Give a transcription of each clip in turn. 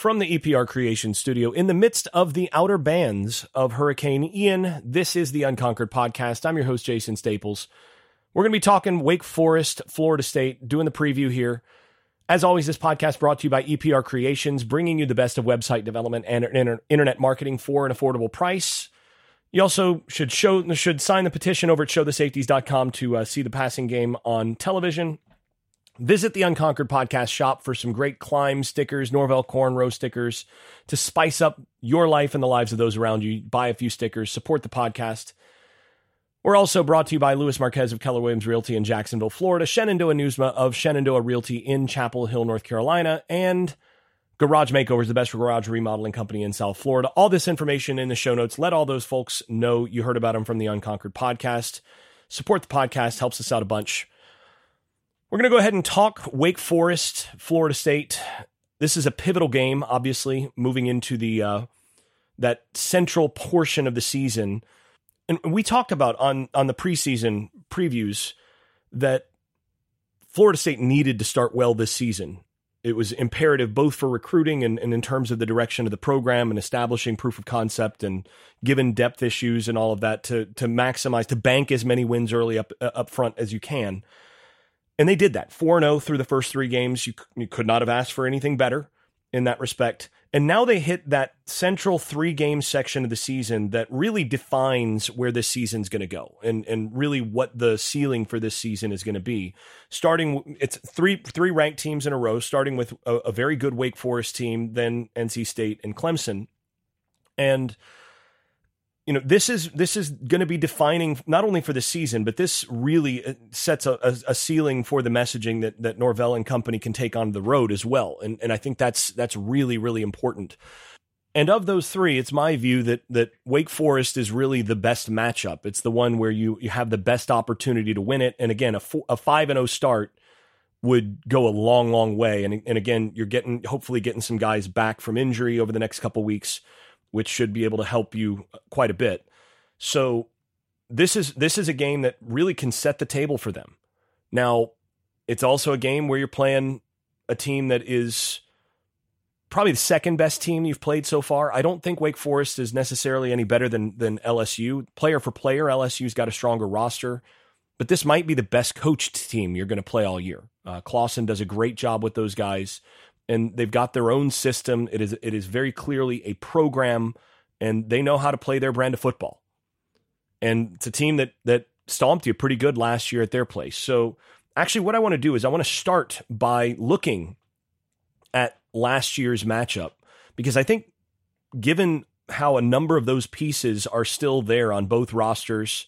From the EPR Creation Studio, in the midst of the outer bands of Hurricane Ian, this is the Unconquered Podcast. I'm your host, Jason Staples. We're going to be talking Wake Forest, Florida State, doing the preview here. As always, this podcast brought to you by EPR Creations, bringing you the best of website development and internet marketing for an affordable price. You also should show should sign the petition over at showthesafeties.com to uh, see the passing game on television Visit the Unconquered Podcast shop for some great climb stickers, Norvell cornrow stickers to spice up your life and the lives of those around you. Buy a few stickers, support the podcast. We're also brought to you by Louis Marquez of Keller Williams Realty in Jacksonville, Florida, Shenandoah Newsma of Shenandoah Realty in Chapel Hill, North Carolina, and Garage Makeovers, the best garage remodeling company in South Florida. All this information in the show notes. Let all those folks know you heard about them from the Unconquered podcast. Support the podcast, helps us out a bunch. We're going to go ahead and talk Wake Forest, Florida State. This is a pivotal game, obviously, moving into the uh, that central portion of the season. And we talked about on on the preseason previews that Florida State needed to start well this season. It was imperative both for recruiting and, and in terms of the direction of the program and establishing proof of concept and given depth issues and all of that to to maximize to bank as many wins early up up front as you can. And they did that 4 0 through the first three games. You, you could not have asked for anything better in that respect. And now they hit that central three game section of the season that really defines where this season's going to go and, and really what the ceiling for this season is going to be. Starting, it's three three ranked teams in a row, starting with a, a very good Wake Forest team, then NC State and Clemson. And you know this is this is going to be defining not only for the season but this really uh, sets a, a, ceiling for the messaging that that Norvell and company can take on the road as well. And and I think that's that's really really important. And of those three it's my view that that Wake Forest is really the best matchup. It's the one where you you have the best opportunity to win it. And again a, four, a 5 and 0 start would go a long long way. And and again you're getting hopefully getting some guys back from injury over the next couple weeks which should be able to help you quite a bit. So this is this is a game that really can set the table for them. Now, it's also a game where you're playing a team that is probably the second best team you've played so far. I don't think Wake Forest is necessarily any better than than LSU. Player for player, LSU's got a stronger roster, but this might be the best coached team you're going to play all year. Uh, Clawson does a great job with those guys and they've got their own system. It is it is very clearly a program, and they know how to play their brand of football. And it's a team that that stomped you pretty good last year at their place. So actually, what I want to do is I want to start by looking at last year's matchup because I think given how a number of those pieces are still there on both rosters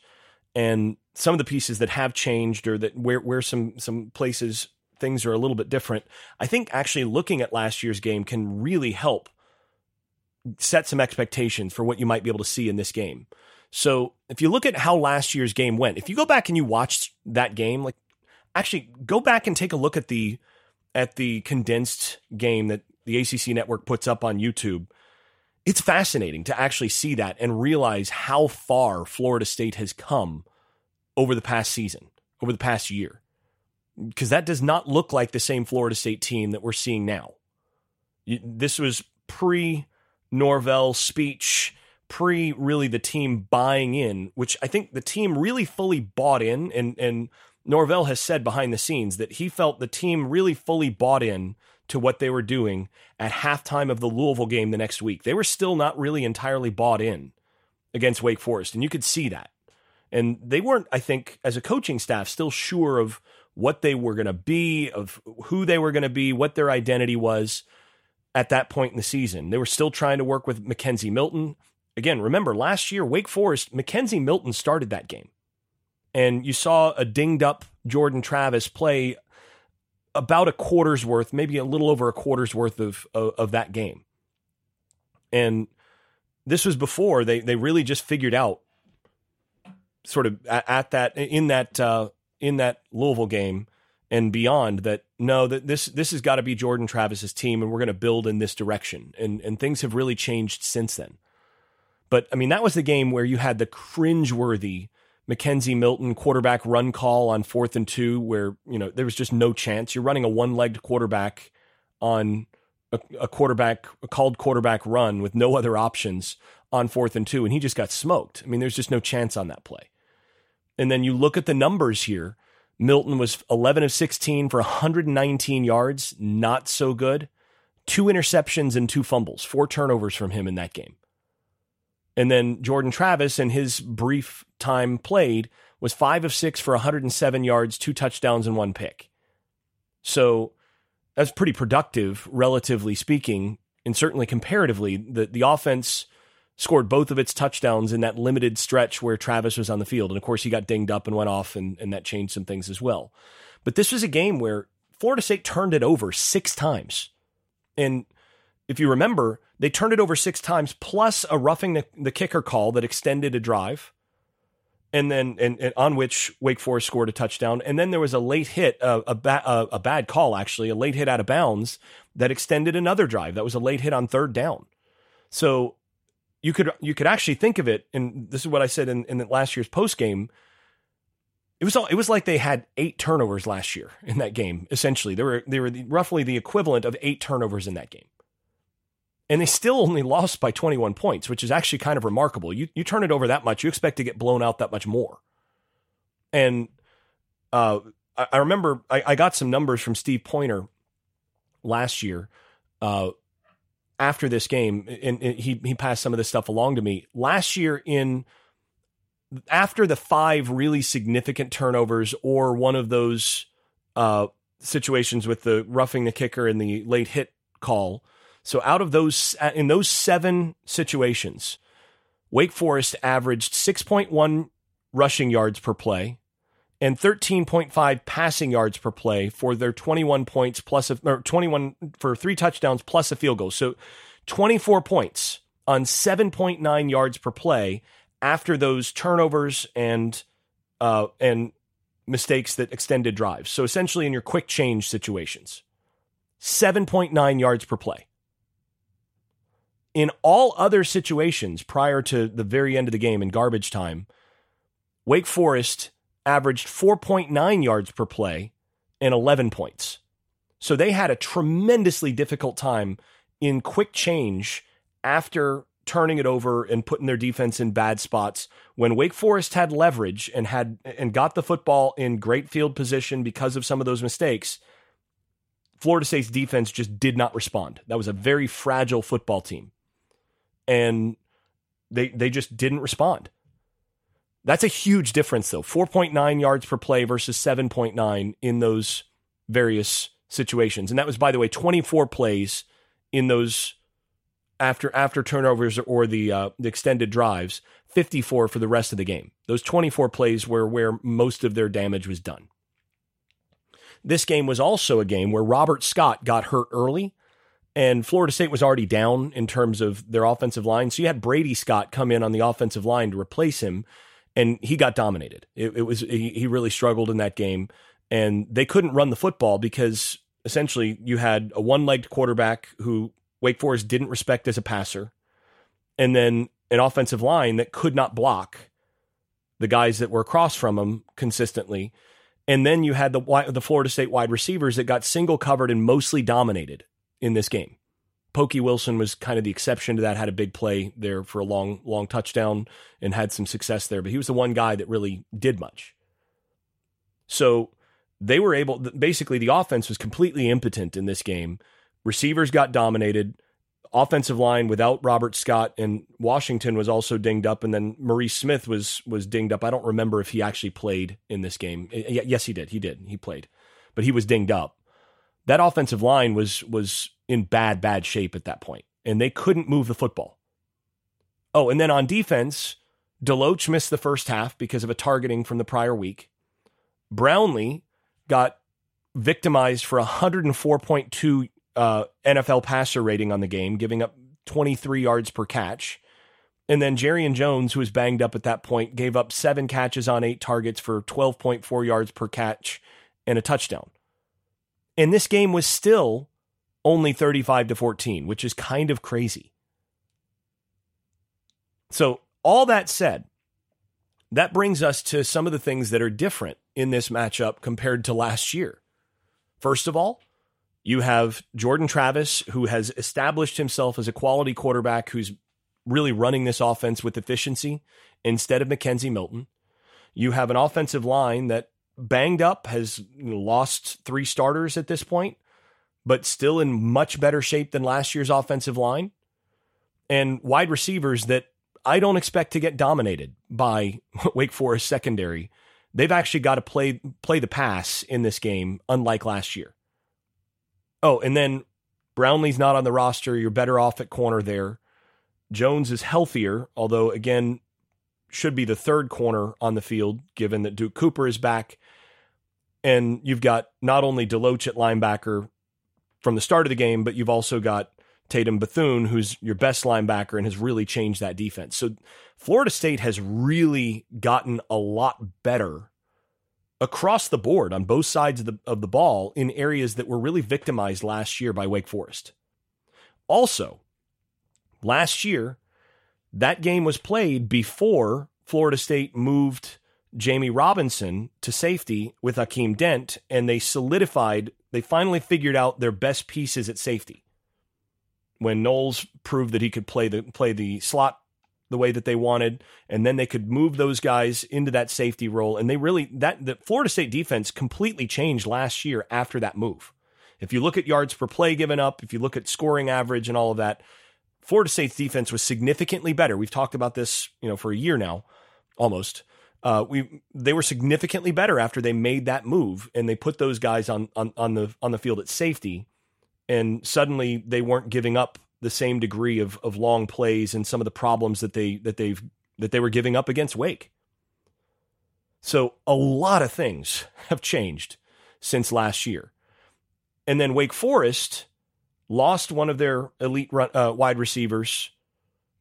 and some of the pieces that have changed or that where where some some places things are a little bit different. I think actually looking at last year's game can really help set some expectations for what you might be able to see in this game. So if you look at how last year's game went, if you go back and you watched that game, like actually go back and take a look at the at the condensed game that the ACC network puts up on YouTube. It's fascinating to actually see that and realize how far Florida State has come over the past season, over the past year because that does not look like the same Florida State team that we're seeing now. This was pre Norvell speech, pre really the team buying in, which I think the team really fully bought in. And, and Norvell has said behind the scenes that he felt the team really fully bought in to what they were doing at halftime of the Louisville game the next week. They were still not really entirely bought in against Wake Forest, and you could see that. And they weren't, I think, as a coaching staff, still sure of what they were going to be, of who they were going to be, what their identity was at that point in the season. They were still trying to work with McKenzie Milton. Again, remember last year, Wake Forest, McKenzie Milton started that game. And you saw a dinged up Jordan Travis play about a quarter's worth, maybe a little over a quarter's worth of, of, of that game. And this was before they, they really just figured out sort of at, at that in that uh, in that Louisville game and beyond that no that this this has got to be Jordan Travis's team and we're going to build in this direction and and things have really changed since then. But I mean that was the game where you had the cringeworthy McKenzie Milton quarterback run call on fourth and two where you know there was just no chance you're running a one-legged quarterback on a, a quarterback, a called quarterback run with no other options on fourth and two, and he just got smoked. I mean, there's just no chance on that play. And then you look at the numbers here. Milton was 11 of 16 for 119 yards, not so good. Two interceptions and two fumbles, four turnovers from him in that game. And then Jordan Travis, in his brief time played, was five of six for 107 yards, two touchdowns, and one pick. So that's pretty productive, relatively speaking, and certainly comparatively. The the offense scored both of its touchdowns in that limited stretch where Travis was on the field. And of course, he got dinged up and went off, and, and that changed some things as well. But this was a game where Florida State turned it over six times. And if you remember, they turned it over six times plus a roughing the, the kicker call that extended a drive. And then, and, and, on which Wake Forest scored a touchdown, and then there was a late hit, uh, a, ba- a, a bad call actually, a late hit out of bounds that extended another drive. That was a late hit on third down. So you could you could actually think of it, and this is what I said in, in last year's post game. It was all, it was like they had eight turnovers last year in that game. Essentially, they were they were the, roughly the equivalent of eight turnovers in that game, and they still only lost by 21 points, which is actually kind of remarkable. You you turn it over that much, you expect to get blown out that much more. And uh, I, I remember I, I, got some numbers from Steve Pointer last year. Uh, after this game, and, he he passed some of this stuff along to me last year in after the five really significant turnovers or one of those uh, situations with the roughing the kicker and the late hit call. So out of those in those seven situations, Wake Forest averaged 6.1 rushing yards per play, and 13.5 passing yards per play for their 21 points plus a, or 21 for three touchdowns plus a field goal. So 24 points on 7.9 yards per play after those turnovers and uh, and mistakes that extended drives. So essentially in your quick change situations. 7.9 yards per play. In all other situations prior to the very end of the game in garbage time, Wake Forest averaged 4.9 yards per play and 11 points. So they had a tremendously difficult time in quick change after turning it over and putting their defense in bad spots when Wake Forest had leverage and had and got the football in great field position because of some of those mistakes. Florida State's defense just did not respond. That was a very fragile football team. And they they just didn't respond. That's a huge difference, though. 4.9 yards per play versus 7.9 in those various situations. And that was, by the way, 24 plays in those after after turnovers or the uh, the extended drives. 54 for the rest of the game. Those 24 plays were where most of their damage was done. This game was also a game where Robert Scott got hurt early and Florida State was already down in terms of their offensive line. So you had Brady Scott come in on the offensive line to replace him and he got dominated. It, it was he, he really struggled in that game, and they couldn't run the football because essentially you had a one-legged quarterback who Wake Forest didn't respect as a passer, and then an offensive line that could not block the guys that were across from him consistently. And then you had the the Florida State wide receivers that got single covered and mostly dominated in this game. Pokey Wilson was kind of the exception to that, had a big play there for a long, long touchdown and had some success there, but he was the one guy that really did much. So they were able, basically, the offense was completely impotent in this game. Receivers got dominated. Offensive line without Robert Scott and Washington was also dinged up, and then Maurice Smith was was dinged up. I don't remember if he actually played in this game. Yes, he did. He did. He played, but he was dinged up. That offensive line was was in bad, bad shape at that point, and they couldn't move the football. Oh, and then on defense, Deloach missed the first half because of a targeting from the prior week. Brownlee got victimized for 104.2 uh, NFL passer rating on the game, giving up 23 yards per catch. And then Jarrian Jones, who was banged up at that point, gave up seven catches on eight targets for 12.4 yards per catch and a touchdown. And this game was still only 35 to 14, which is kind of crazy. So, all that said, that brings us to some of the things that are different in this matchup compared to last year. First of all, You have Jordan Travis, who has established himself as a quality quarterback who's really running this offense with efficiency instead of McKenzie Milton. You have an offensive line that banged up, has lost three starters at this point, but still in much better shape than last year's offensive line. And wide receivers that I don't expect to get dominated by Wake Forest secondary. They've actually got to play play the pass in this game, unlike last year. Oh, and then Brownlee's not on the roster. You're better off at corner there. Jones is healthier, although again, should be the third corner on the field, given that Duke Cooper is back. And you've got not only Deloach at linebacker from the start of the game, but you've also got Tatum Bethune, who's your best linebacker and has really changed that defense. So Florida State has really gotten a lot better across the board on both sides of the, of the ball in areas that were really victimized last year by Wake Forest. Also, last year, that game was played before Florida State moved Jammie Robinson to safety with Akeem Dent, and they solidified, they finally figured out their best pieces at safety. When Knowles proved that he could play the play the slot the way that they wanted, and then they could move those guys into that safety role. And they really that the Florida State defense completely changed last year after that move. If you look at yards per play given up, if you look at scoring average and all of that, Florida State's defense was significantly better. We've talked about this, you know, for a year now, almost. Uh, we they were significantly better after they made that move and they put those guys on on on the on the field at safety, and suddenly they weren't giving up the same degree of of long plays and some of the problems that they that they've that they were giving up against Wake. So a lot of things have changed since last year. And then Wake Forest lost one of their elite run, uh, wide receivers,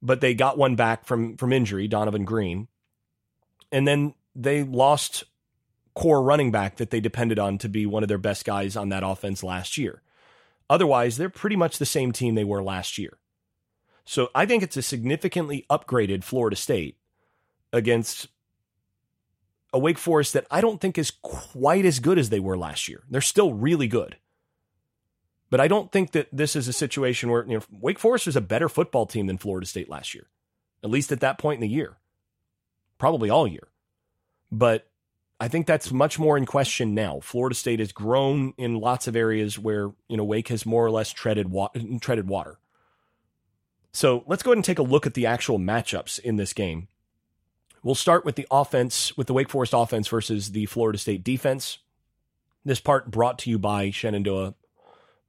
but they got one back from from injury, Donavon Greene. And then they lost core running back that they depended on to be one of their best guys on that offense last year. Otherwise, they're pretty much the same team they were last year. So I think it's a significantly upgraded Florida State against a Wake Forest that I don't think is quite as good as they were last year. They're still really good. But I don't think that this is a situation where you know, Wake Forest was a better football team than Florida State last year, at least at that point in the year, probably all year. But I think that's much more in question now. Florida State has grown in lots of areas where you know Wake has more or less treaded wa- treaded water. So let's go ahead and take a look at the actual matchups in this game. We'll start with the offense, with the Wake Forest offense versus the Florida State defense. This part brought to you by Shenandoah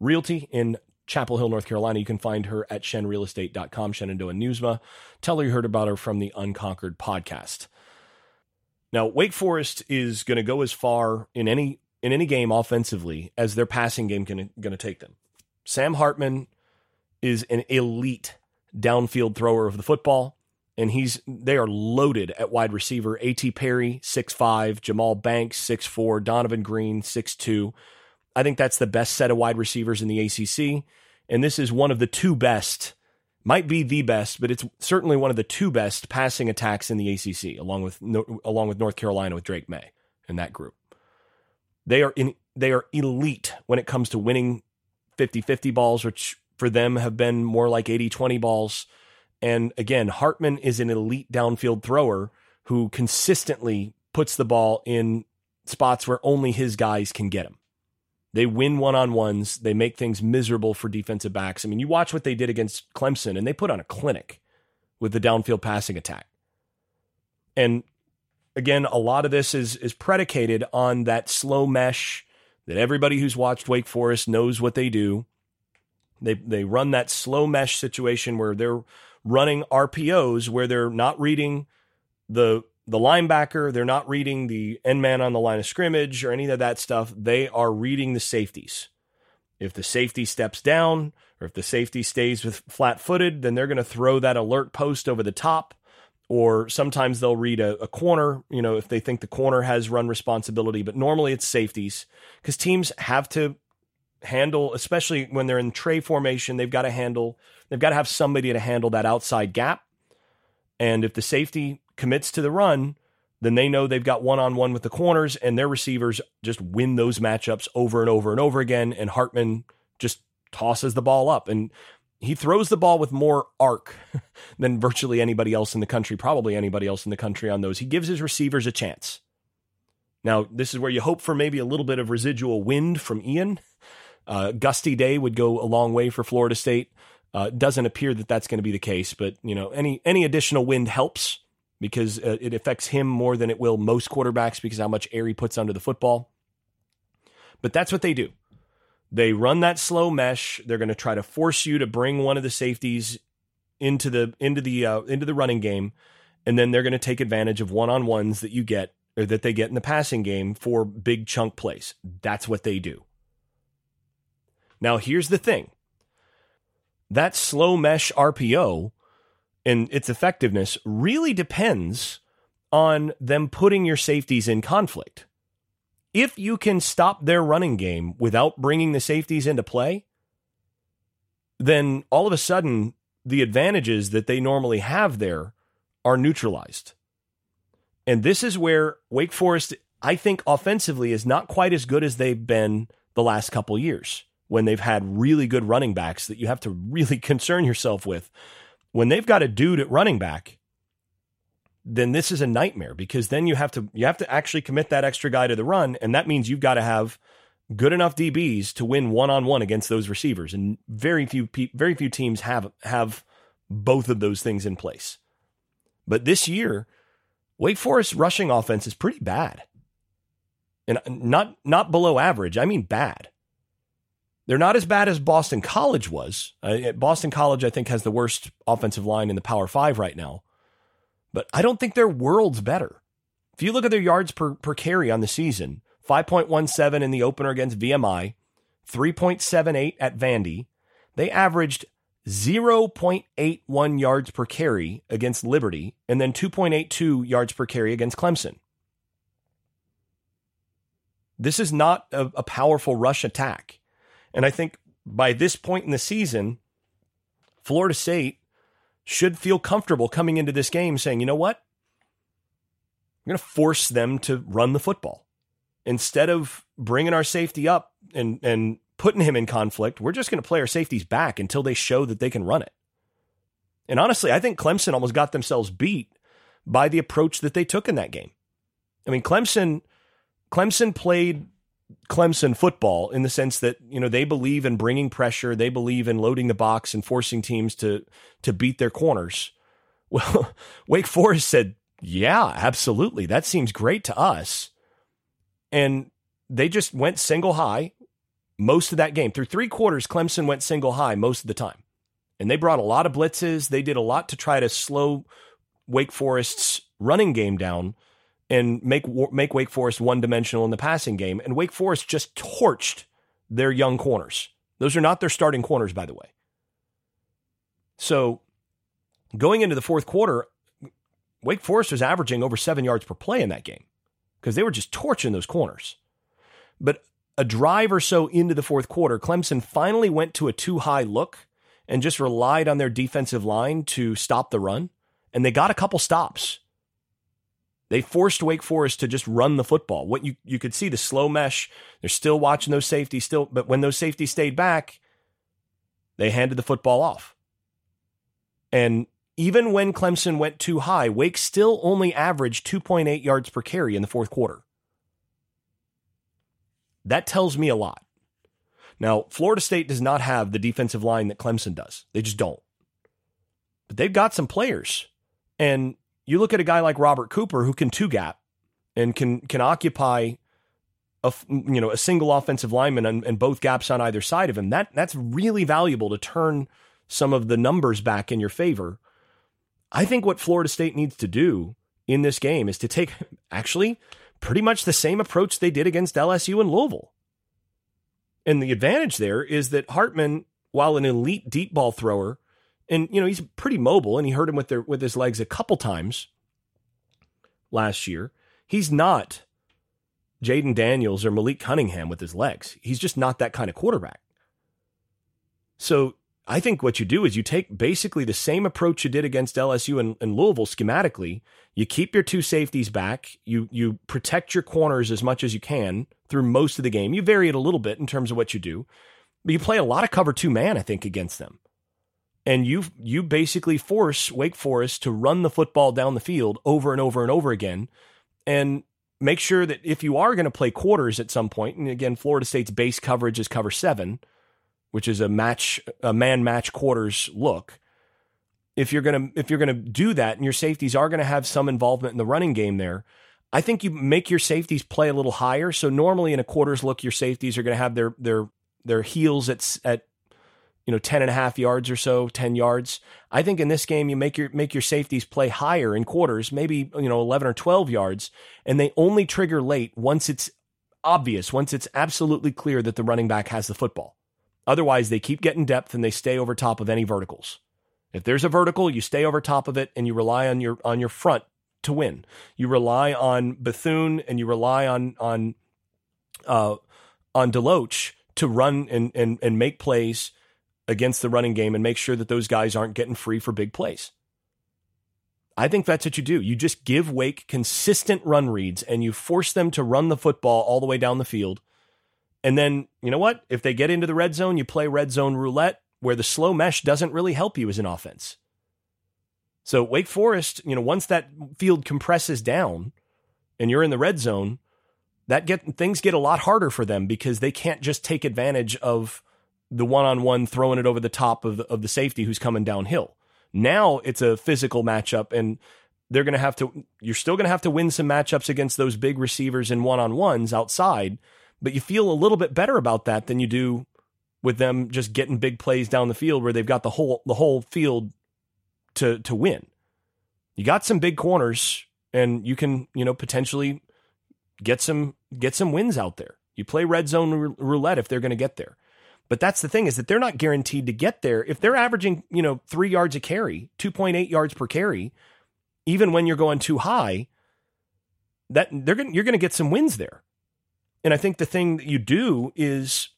Realty in Chapel Hill, North Carolina. You can find her at shenrealestate.com, Shenandoah Newsma. Tell her you heard about her from the Unconquered podcast. Now, Wake Forest is going to go as far in any in any game offensively as their passing game can going to take them. Sam Hartman is an elite downfield thrower of the football, and he's they are loaded at wide receiver. A.T. Perry, six five, Jahmal Banks, six four, Donavon Greene, six two. I think that's the best set of wide receivers in the ACC, and this is one of the two best might be the best, but it's certainly one of the two best passing attacks in the ACC, along with along with North Carolina with Drake Maye in that group. They are in they are elite when it comes to winning 50-50 balls, which for them have been more like 80-20 balls. And again, Hartman is an elite downfield thrower who consistently puts the ball in spots where only his guys can get him. They win one on ones. They make things miserable for defensive backs. I mean, you watch what they did against Clemson, and they put on a clinic with the downfield passing attack. And again, a lot of this is is predicated on that slow mesh that everybody who's watched Wake Forest knows what they do. They they run that slow mesh situation where they're running RPOs where they're not reading the the linebacker, they're not reading the end man on the line of scrimmage or any of that stuff. They are reading the safeties. If the safety steps down or if the safety stays with flat footed, then they're going to throw that alert post over the top. Or sometimes they'll read a, a, corner, you know, if they think the corner has run responsibility, but normally it's safeties because teams have to handle, especially when they're in trey formation, they've got to handle, they've got to have somebody to handle that outside gap. And if the safety commits to the run, then they know they've got one on one with the corners, and their receivers just win those matchups over and over and over again. And Hartman just tosses the ball up. And he throws the ball with more arc than virtually anybody else in the country, probably anybody else in the country on those. He gives his receivers a chance. Now, this is where you hope for maybe a little bit of residual wind from Ian. Uh, gusty day would go a long way for Florida State. Uh, doesn't appear that that's going to be the case, but you know, any any additional wind helps because uh, it affects him more than it will most quarterbacks because how much air he puts under the football. But that's what they do. They run that slow mesh. They're going to try to force you to bring one of the safeties into the into the uh, into the running game, and then they're going to take advantage of one on ones that you get or that they get in the passing game for big chunk plays. That's what they do. Now, here's the thing that slow mesh RPO and its effectiveness really depends on them putting your safeties in conflict if you can stop their running game without bringing the safeties into play, then all of a sudden the advantages that they normally have there are neutralized. And this is where Wake Forest, I think, offensively is not quite as good as they've been the last couple years when they've had really good running backs that you have to really concern yourself with. When they've got a dude at running back then this is a nightmare because then you have to you have to actually commit that extra guy to the run, and that means you've got to have good enough DBs to win one on one against those receivers, and very few very few teams have have both of those things in place. But this year, Wake Forest rushing offense is pretty bad, and not not below average. I mean bad. They're not as bad as Boston College was. Uh, Boston College, I think, has the worst offensive line in the Power Five right now but I don't think their world's better. If you look at their yards per, per carry on the season, 5.17 in the opener against VMI, 3.78 at Vandy, they averaged 0.81 yards per carry against Liberty, and then 2.82 yards per carry against Clemson. This is not a, a, powerful rush attack. And I think by this point in the season, Florida State should feel comfortable coming into this game saying, you know what? I'm going to force them to run the football. Instead of bringing our safety up and, and putting him in conflict, we're just going to play our safeties back until they show that they can run it. And honestly, I think Clemson almost got themselves beat by the approach that they took in that game. I mean, Clemson Clemson played Clemson football in the sense that you know they believe in bringing pressure, they believe in loading the box and forcing teams to to beat their corners. Well, Wake Forest said, "Yeah, absolutely. That seems great to us." And they just went single high most of that game. Through 3 quarters Clemson went single high most of the time. And they brought a lot of blitzes, they did a lot to try to slow Wake Forest's running game down and make make Wake Forest one dimensional in the passing game. And Wake Forest just torched their young corners. Those are not their starting corners, by the way. So going into the fourth quarter, Wake Forest was averaging over seven yards per play in that game because they were just torching those corners. But a drive or so into the fourth quarter, Clemson finally went to a two high look and just relied on their defensive line to stop the run. And they got a couple stops. They forced Wake Forest to just run the football. What you, you could see the slow mesh. They're still watching those safeties still, but when those safeties stayed back, they handed the football off. And even when Clemson went two high, Wake still only averaged 2.8 yards per carry in the fourth quarter. That tells me a lot. Now, Florida State does not have the defensive line that Clemson does. They just don't. But they've got some players. And you look at a guy like Robert Cooper who can two gap and can can occupy a you know a single offensive lineman and, and, both gaps on either side of him. That that's really valuable to turn some of the numbers back in your favor. I think what Florida State needs to do in this game is to take actually pretty much the same approach they did against LSU and Louisville. And the advantage there is that Hartman, while an elite deep ball thrower, and you know he's pretty mobile, and he hurt him with their with his legs a couple times last year. He's not Jayden Daniels or Malik Cunningham with his legs. He's just not that kind of quarterback. So I think what you do is you take basically the same approach you did against LSU and, and, Louisville schematically. You keep your two safeties back. You you protect your corners as much as you can through most of the game. You vary it a little bit in terms of what you do, But you play a lot of cover two man, I think, against them. And you you basically force Wake Forest to run the football down the field over and over and over again. And make sure that if you are going to play quarters at some point, and again, Florida State's base coverage is cover seven, which is a match, a man match quarters look. If you're gonna if you're gonna do that, and your safeties are going to have some involvement in the running game there, I think you make your safeties play a little higher. So normally in a quarters look, your safeties are going to have their their their heels at at you know 10 and a half yards or so 10 yards. I think in this game you make your make your safeties play higher in quarters maybe you know 11 or 12 yards and they only trigger late once it's obvious once it's absolutely clear that the running back has the football. Otherwise they keep getting depth and they stay over top of any verticals. If there's a vertical you stay over top of it and you rely on your on your front to win. You rely on Bethune and you rely on on uh, on Deloach to run and, and and make plays against the running game and make sure that those guys aren't getting free for big plays. I think that's what you do. You just give Wake consistent run reads and you force them to run the football all the way down the field. And then, you know what? If they get into the red zone, you play red zone roulette where the slow mesh doesn't really help you as an offense. So Wake Forest, you know, once that field compresses down and you're in the red zone, that get things get a lot harder for them because they can't just take advantage of the one-on-one throwing it over the top of the, of the safety who's coming downhill. Now it's a physical matchup and they're going to have to you're still going to have to win some matchups against those big receivers in one-on-ones outside, but you feel a little bit better about that than you do with them just getting big plays down the field where they've got the whole the whole field to to win. You got some big corners, and you can you know potentially get some get some wins out there. You play red zone roulette if they're going to get there. But that's the thing is that they're not guaranteed to get there. If they're averaging, you know, three yards a carry, 2.8 yards per carry, even when you're going two high, that they're going you're going to get some wins there. And I think the thing that you do is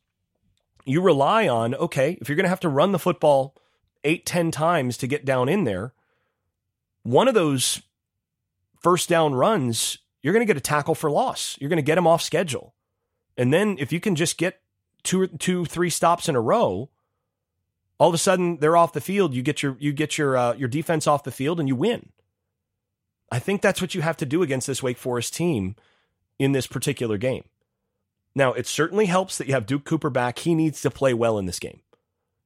you rely on, okay, if you're going to have to run the football eight, ten times to get down in there, one of those first down runs, you're going to get a tackle for loss. You're going to get them off schedule. And then if you can just get two, two, three stops in a row, all of a sudden they're off the field. You get your you get your uh, your defense off the field and you win. I think that's what you have to do against this Wake Forest team in this particular game. Now, it certainly helps that you have Duke Cooper back. He needs to play well in this game.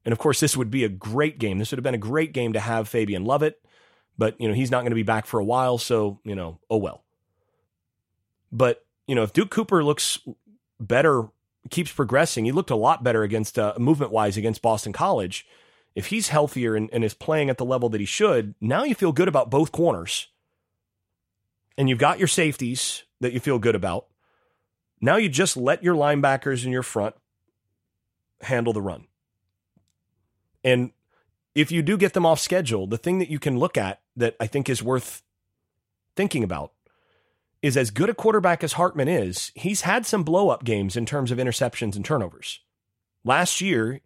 And of course, this would be a great game. This would have been a great game to have Fabian Lovett, but you know, he's not going to be back for a while, so, you know, oh well. But, you know, if Duke Cooper looks better, keeps progressing, he looked a lot better against uh, movement wise against Boston College. If he's healthier and, and is playing at the level that he should, now you feel good about both corners. And you've got your safeties that you feel good about. Now you just let your linebackers in your front handle the run. And if you do get them off schedule, the thing that you can look at that I think is worth thinking about is as good a quarterback as Hartman is, he's had some blow up games in terms of interceptions and turnovers. Last year,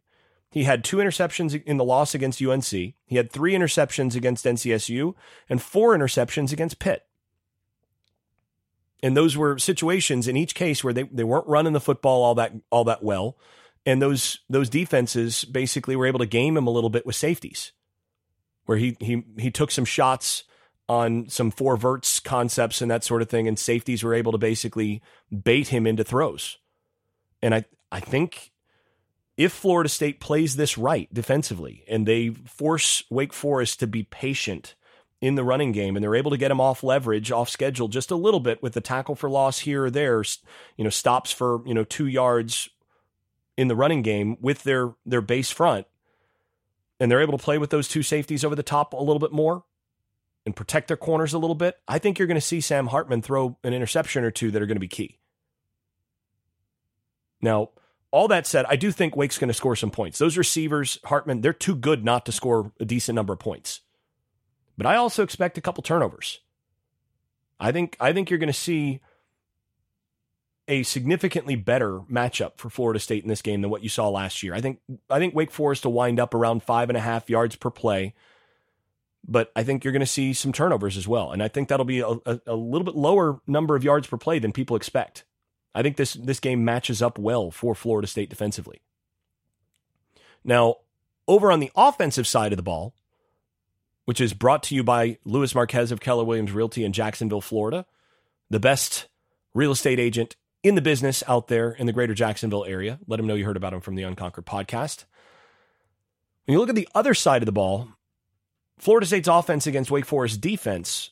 he had two interceptions in the loss against UNC. He had three interceptions against NCSU and four interceptions against Pitt. And those were situations in each case where they, they weren't running the football all that all that well and those those defenses basically were able to game him a little bit with safeties, where he he he took some shots on some four verts concepts and that sort of thing, and safeties were able to basically bait him into throws. And I I think if Florida State plays this right defensively and they force Wake Forest to be patient in the running game and they're able to get him off leverage, off schedule just a little bit with the tackle for loss here or there, you know, stops for, you know, 2 yards in the running game with their their base front, and they're able to play with those two safeties over the top a little bit more and protect their corners a little bit, I think you're going to see Sam Hartman throw an interception or two that are going to be key. Now, all that said, I do think Wake's going to score some points. Those receivers, Hartman, they're too good not to score a decent number of points. But I also expect a couple turnovers. I think I think you're going to see a significantly better matchup for Florida State in this game than what you saw last year. I think I think Wake Forest will wind up around five and a half yards per play, but I think you're going to see some turnovers as well, and I think that'll be a, a, a, little bit lower number of yards per play than people expect. I think this this game matches up well for Florida State defensively. Now, over on the offensive side of the ball, which is brought to you by Louis Marquez of Keller Williams Realty in Jacksonville, Florida, the best real estate agent in the business out there in the greater Jacksonville area. Let him know you heard about him from the Unconquered podcast. When you look at the other side of the ball, Florida State's offense against Wake Forest defense,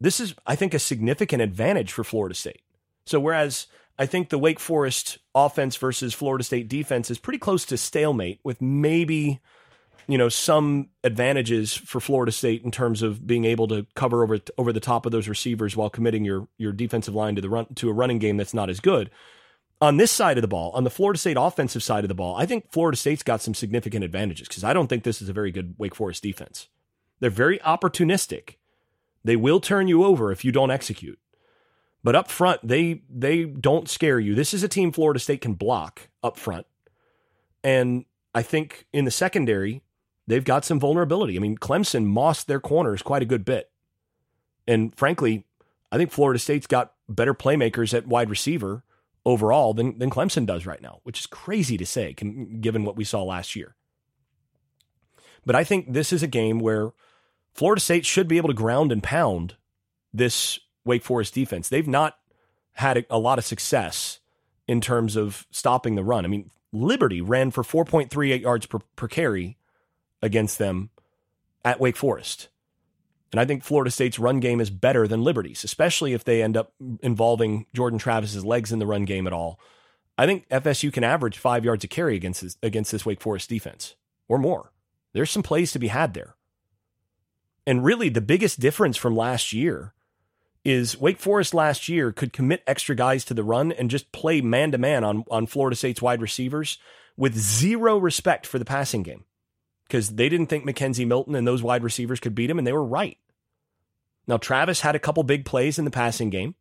this is, I think, a significant advantage for Florida State. So, whereas I think the Wake Forest offense versus Florida State defense is pretty close to stalemate, with maybe you know some advantages for Florida State in terms of being able to cover over over the top of those receivers while committing your your defensive line to the run to a running game that's not as good. On this side of the ball, on the Florida State offensive side of the ball, I think Florida State's got some significant advantages because I don't think this is a very good Wake Forest defense. They're very opportunistic. They will turn you over if you don't execute. But up front, they they don't scare you. This is a team Florida State can block up front. And I think in the secondary, they've got some vulnerability. I mean, Clemson mossed their corners quite a good bit. And frankly, I think Florida State's got better playmakers at wide receiver overall than, than Clemson does right now, which is crazy to say given what we saw last year. But I think this is a game where Florida State should be able to ground and pound this Wake Forest defense. They've not had a, lot of success in terms of stopping the run. I mean, Liberty ran for 4.38 yards per, per carry against them at Wake Forest. And I think Florida State's run game is better than Liberty's, especially if they end up involving Jordan Travis's legs in the run game at all. I think FSU can average five yards a carry against this, against this Wake Forest defense or more. There's some plays to be had there. And really, the biggest difference from last year is Wake Forest last year could commit extra guys to the run and just play man to man on on Florida State's wide receivers with zero respect for the passing game because they didn't think McKenzie Milton and those wide receivers could beat him, and they were right. Now, Travis had a couple big plays in the passing game.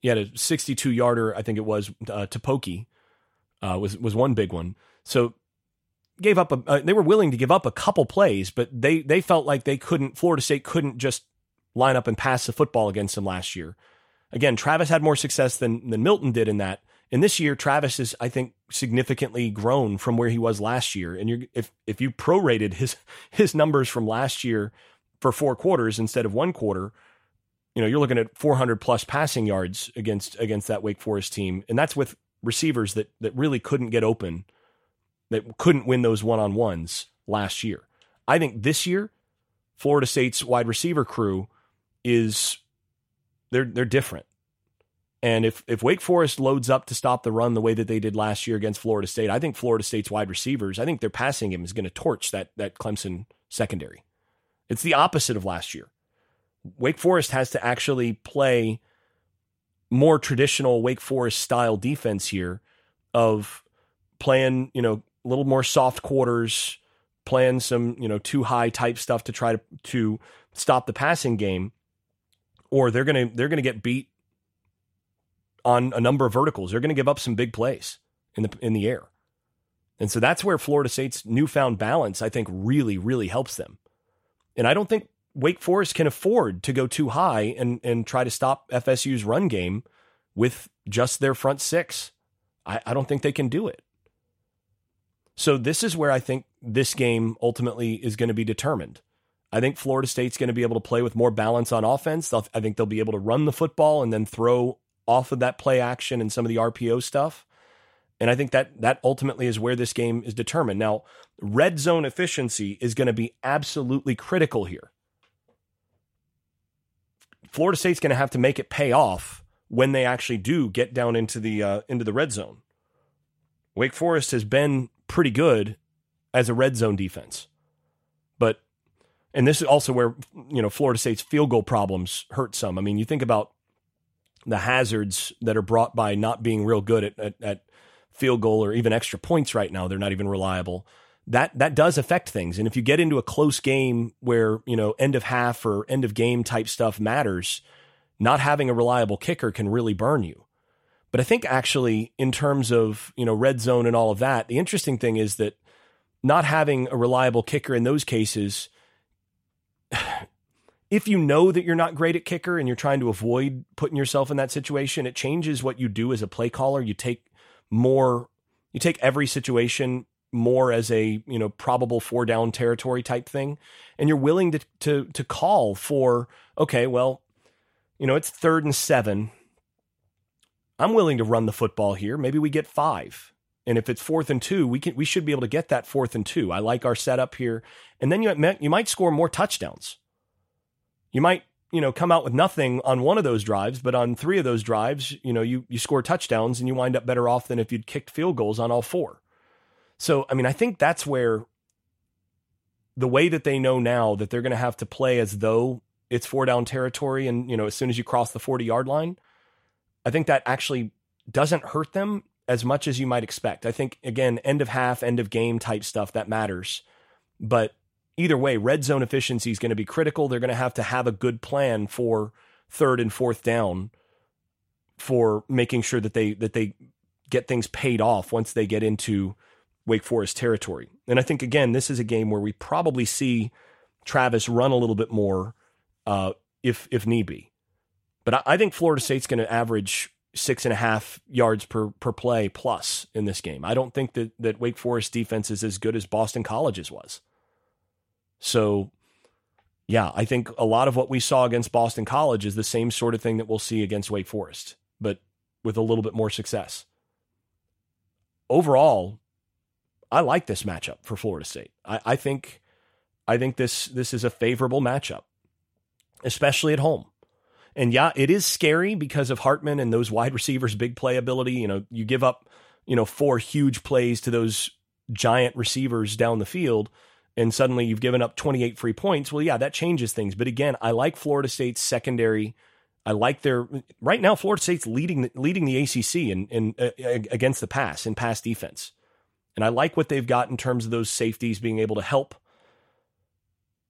He had a 62 yarder, I think it was, uh, to Pokey, uh, was, was one big one. So gave up a, uh, they were willing to give up a couple plays, but they, they felt like they couldn't, Florida State couldn't just line up and pass the football against them last year. Again, Travis had more success than, than Milton did in that, and this year, Travis is, I think, significantly grown from where he was last year. And if if you prorated his his numbers from last year for four quarters instead of one quarter, you know you're looking at 400 plus passing yards against against that Wake Forest team, and that's with receivers that that really couldn't get open, that couldn't win those one on ones last year. I think this year, Florida State's wide receiver crew is they're they're different. And if if Wake Forest loads up to stop the run the way that they did last year against Florida State, I think Florida State's wide receivers, I think their passing game is going to torch that that Clemson secondary. It's the opposite of last year. Wake Forest has to actually play more traditional Wake Forest style defense here of playing, you know, a little more soft quarters, playing some, you know, two high type stuff to try to to stop the passing game or they're to they're to get beat on a number of verticals. They're to give up some big plays in the in the air. And so that's where Florida State's newfound balance, I think, really, really helps them. And I don't think Wake Forest can afford to go two high and, and try to stop FSU's run game with just their front six. I, I don't think they can do it. So this is where I think this game ultimately is going to be determined. I think Florida State's going to be able to play with more balance on offense. I think they'll be able to run the football and then throw off of that play action and some of the RPO stuff. And I think that that ultimately is where this game is determined. Now, red zone efficiency is going to be absolutely critical here. Florida State's going to have to make it pay off when they actually do get down into the uh, into the red zone. Wake Forest has been pretty good as a red zone defense, but and this is also where you know Florida State's field goal problems hurt some. I mean, you think about the hazards that are brought by not being real good at, at, at field goal or even extra points right now. They're not even reliable. That that does affect things. And if you get into a close game where, you know, end of half or end of game type stuff matters, not having a reliable kicker can really burn you. But I think actually in terms of, you know, red zone and all of that, the interesting thing is that not having a reliable kicker in those cases if you know that you're not great at kicker and you're trying to avoid putting yourself in that situation, it changes what you do as a play caller. You take more, you take every situation more as a you know probable four down territory type thing, and you're willing to to to call for okay, well, you know it's third and seven. I'm willing to run the football here. Maybe we get five. And if it's fourth and two, we can we should be able to get that fourth and two. I like our setup here. And then you you might score more touchdowns. You might you know come out with nothing on one of those drives, but on three of those drives, you know you you score touchdowns and you wind up better off than if you'd kicked field goals on all four. So I mean, I think that's where the way that they know now that they're going to have to play as though it's four down territory, and you know as soon as you cross the forty yard line, I think that actually doesn't hurt them as much as you might expect. I think again, end of half, end of game type stuff that matters. But either way, red zone efficiency is going to be critical. They're going to have to have a good plan for third and fourth down for making sure that they that they get things paid off once they get into Wake Forest territory. And I think again, this is a game where we probably see Travis run a little bit more uh, if if need be. But I, think Florida State's going to average six and a half yards per per play plus in this game. I don't think that that Wake Forest defense is as good as Boston College's was. So, yeah, I think a lot of what we saw against Boston College is the same sort of thing that we'll see against Wake Forest, but with a little bit more success. Overall, I like this matchup for Florida State. I, I think I think this this is a favorable matchup, especially at home. And yeah, it is scary because of Hartman and those wide receivers' big playability. You know, you give up, you know, four huge plays to those giant receivers down the field, and suddenly you've given up 28 free points. Well, yeah, that changes things. But again, I like Florida State's secondary. I like their right now. Florida State's leading leading the ACC in, in uh, against the pass in pass defense, and I like what they've got in terms of those safeties being able to help.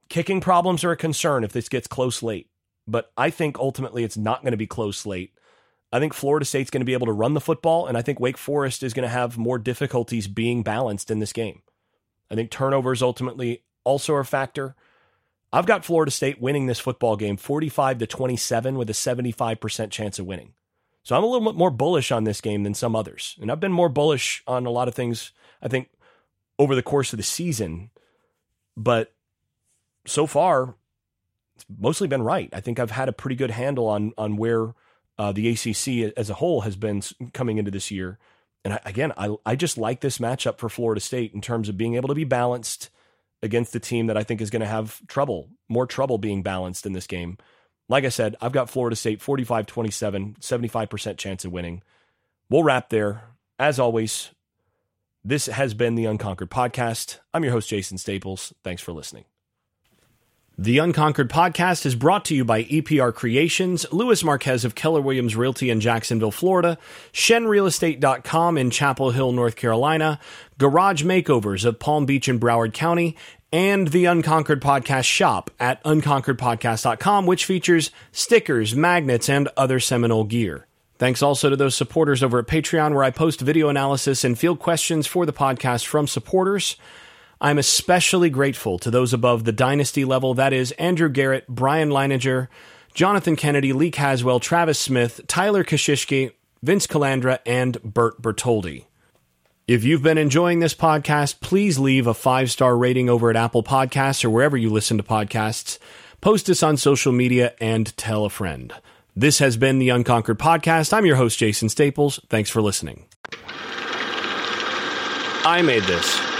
Kicking problems are a concern if this gets close late but I think ultimately it's not going to be close late. I think Florida State's going to be able to run the football, and I think Wake Forest is going to have more difficulties being balanced in this game. I think turnovers ultimately also are a factor. I've got Florida State winning this football game 45 to 27 with a 75% chance of winning. So I'm a little bit more bullish on this game than some others. And I've been more bullish on a lot of things, I think, over the course of the season. But so far, mostly been right. I think I've had a pretty good handle on on where uh, the ACC as a whole has been coming into this year. And I, again, I I just like this matchup for Florida State in terms of being able to be balanced against the team that I think is going to have trouble, more trouble being balanced in this game. Like I said, I've got Florida State 45 27, 75% chance of winning. We'll wrap there. As always, this has been the Unconquered Podcast. I'm your host, Jason Staples. Thanks for listening. The Unconquered podcast is brought to you by EPR Creations, Louis Marquez of Keller Williams Realty in Jacksonville, Florida, ShenRealEstate.com in Chapel Hill, North Carolina, Garage Makeovers of Palm Beach and Broward County, and the Unconquered Podcast shop at unconqueredpodcast.com, which features stickers, magnets, and other Seminole gear. Thanks also to those supporters over at Patreon, where I post video analysis and field questions for the podcast from supporters. I'm especially grateful to those above the dynasty level that is, Andrew Garrett, Brian Leininger, Jonathan Kennedy, Lee Caswell, Travis Smith, Tyler Kashishki, Vince Calandra, and Bert Bertoldi. If you've been enjoying this podcast, please leave a five star rating over at Apple Podcasts or wherever you listen to podcasts. Post us on social media and tell a friend. This has been the Unconquered Podcast. I'm your host, Jason Staples. Thanks for listening. I made this.